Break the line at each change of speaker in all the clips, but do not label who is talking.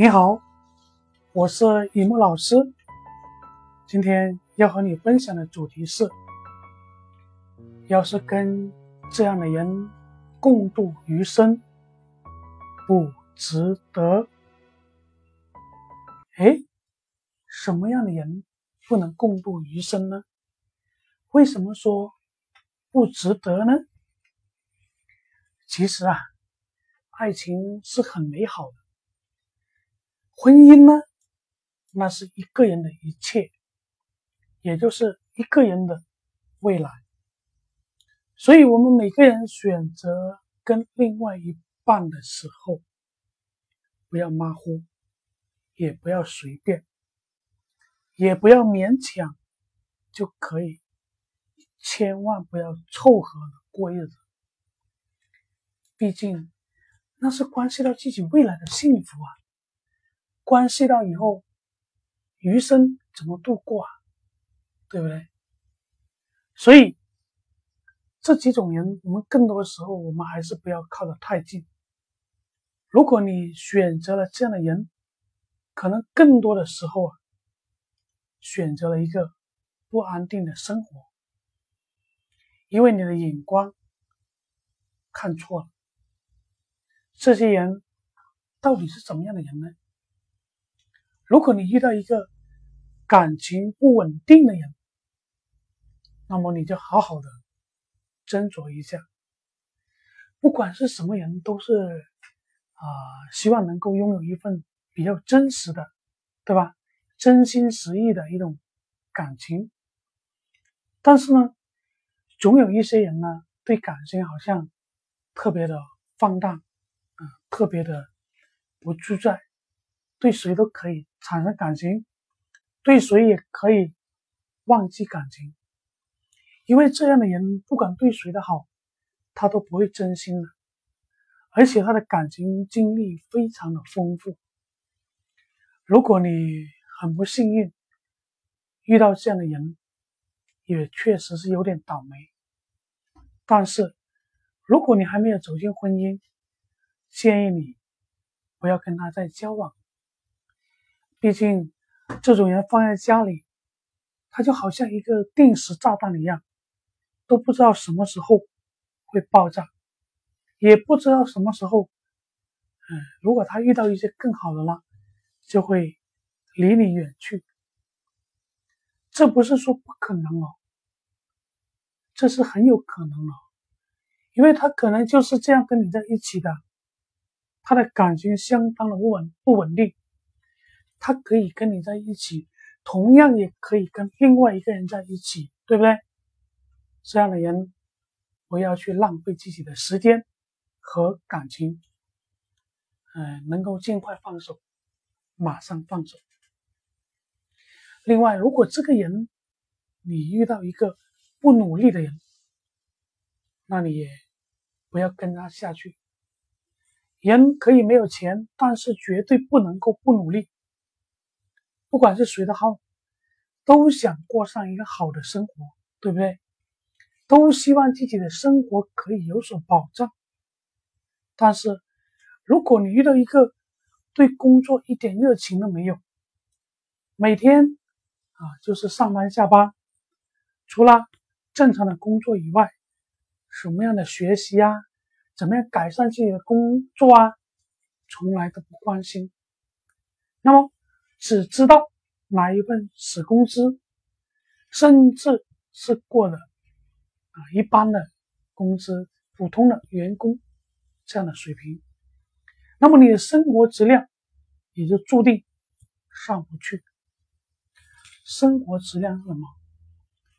你好，我是雨木老师。今天要和你分享的主题是：要是跟这样的人共度余生，不值得。哎，什么样的人不能共度余生呢？为什么说不值得呢？其实啊，爱情是很美好的。婚姻呢，那是一个人的一切，也就是一个人的未来。所以，我们每个人选择跟另外一半的时候，不要马虎，也不要随便，也不要勉强就可以，千万不要凑合的过日子。毕竟，那是关系到自己未来的幸福啊。关系到以后余生怎么度过啊，对不对？所以这几种人，我们更多的时候，我们还是不要靠得太近。如果你选择了这样的人，可能更多的时候啊，选择了一个不安定的生活，因为你的眼光看错了。这些人到底是怎么样的人呢？如果你遇到一个感情不稳定的人，那么你就好好的斟酌一下。不管是什么人，都是啊，希望能够拥有一份比较真实的，对吧？真心实意的一种感情。但是呢，总有一些人呢，对感情好像特别的放荡，啊，特别的不自在。对谁都可以产生感情，对谁也可以忘记感情，因为这样的人不管对谁的好，他都不会真心的，而且他的感情经历非常的丰富。如果你很不幸运遇到这样的人，也确实是有点倒霉。但是如果你还没有走进婚姻，建议你不要跟他再交往。毕竟，这种人放在家里，他就好像一个定时炸弹一样，都不知道什么时候会爆炸，也不知道什么时候，嗯，如果他遇到一些更好的了，就会离你远去。这不是说不可能哦，这是很有可能哦，因为他可能就是这样跟你在一起的，他的感情相当的不稳不稳定。他可以跟你在一起，同样也可以跟另外一个人在一起，对不对？这样的人不要去浪费自己的时间和感情，嗯，能够尽快放手，马上放手。另外，如果这个人你遇到一个不努力的人，那你也不要跟他下去。人可以没有钱，但是绝对不能够不努力。不管是谁的号，都想过上一个好的生活，对不对？都希望自己的生活可以有所保障。但是，如果你遇到一个对工作一点热情都没有，每天啊就是上班下班，除了正常的工作以外，什么样的学习啊，怎么样改善自己的工作啊，从来都不关心，那么。只知道拿一份死工资，甚至是过的啊一般的工资，普通的员工这样的水平，那么你的生活质量也就注定上不去。生活质量是什么？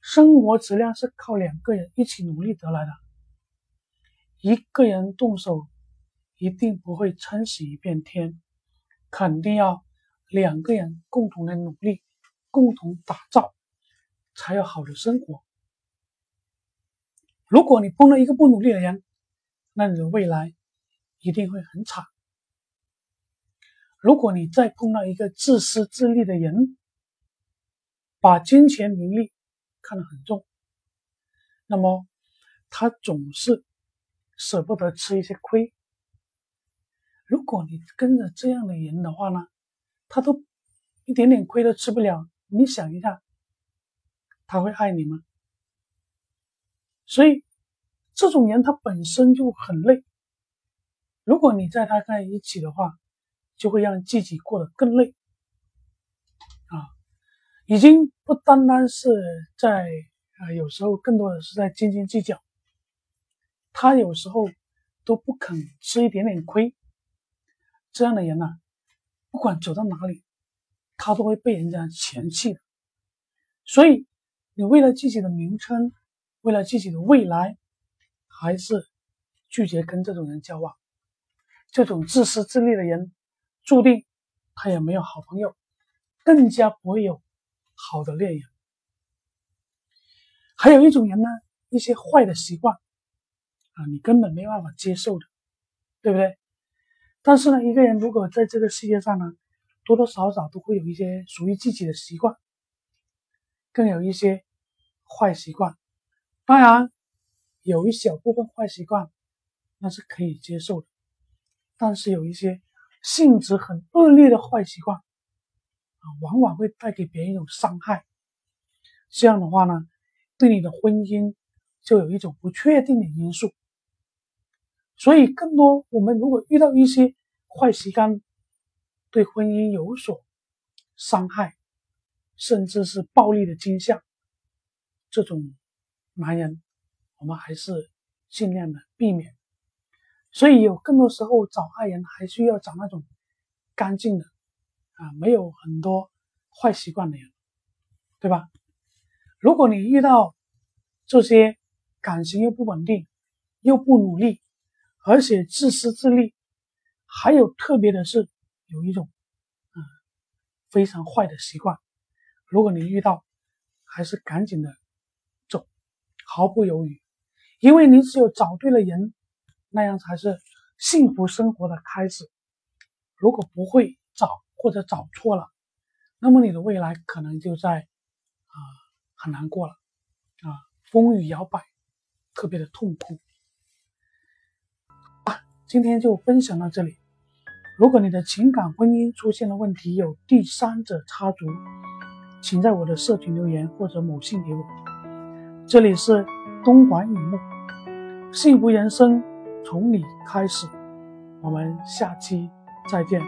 生活质量是靠两个人一起努力得来的，一个人动手一定不会撑死一片天，肯定要。两个人共同的努力，共同打造，才有好的生活。如果你碰到一个不努力的人，那你的未来一定会很惨。如果你再碰到一个自私自利的人，把金钱名利看得很重，那么他总是舍不得吃一些亏。如果你跟着这样的人的话呢，他都一点点亏都吃不了，你想一下，他会爱你吗？所以这种人他本身就很累。如果你在他在一起的话，就会让自己过得更累啊！已经不单单是在啊，有时候更多的是在斤斤计较。他有时候都不肯吃一点点亏，这样的人呢，不管走到哪里，他都会被人家嫌弃。所以，你为了自己的名称，为了自己的未来，还是拒绝跟这种人交往。这种自私自利的人。注定他也没有好朋友，更加不会有好的恋人。还有一种人呢，一些坏的习惯啊，你根本没办法接受的，对不对？但是呢，一个人如果在这个世界上呢，多多少少都会有一些属于自己的习惯，更有一些坏习惯。当然，有一小部分坏习惯那是可以接受的，但是有一些。性质很恶劣的坏习惯啊，往往会带给别人一种伤害。这样的话呢，对你的婚姻就有一种不确定的因素。所以，更多我们如果遇到一些坏习惯，对婚姻有所伤害，甚至是暴力的倾向，这种男人，我们还是尽量的避免。所以有更多时候找爱人还需要找那种干净的啊，没有很多坏习惯的人，对吧？如果你遇到这些感情又不稳定、又不努力，而且自私自利，还有特别的是有一种嗯非常坏的习惯，如果你遇到，还是赶紧的走，毫不犹豫，因为你只有找对了人。那样才是幸福生活的开始。如果不会找或者找错了，那么你的未来可能就在啊很难过了啊，风雨摇摆，特别的痛苦。今天就分享到这里。如果你的情感婚姻出现了问题，有第三者插足，请在我的社群留言或者某信给我。这里是东莞雨木，幸福人生。从你开始，我们下期再见。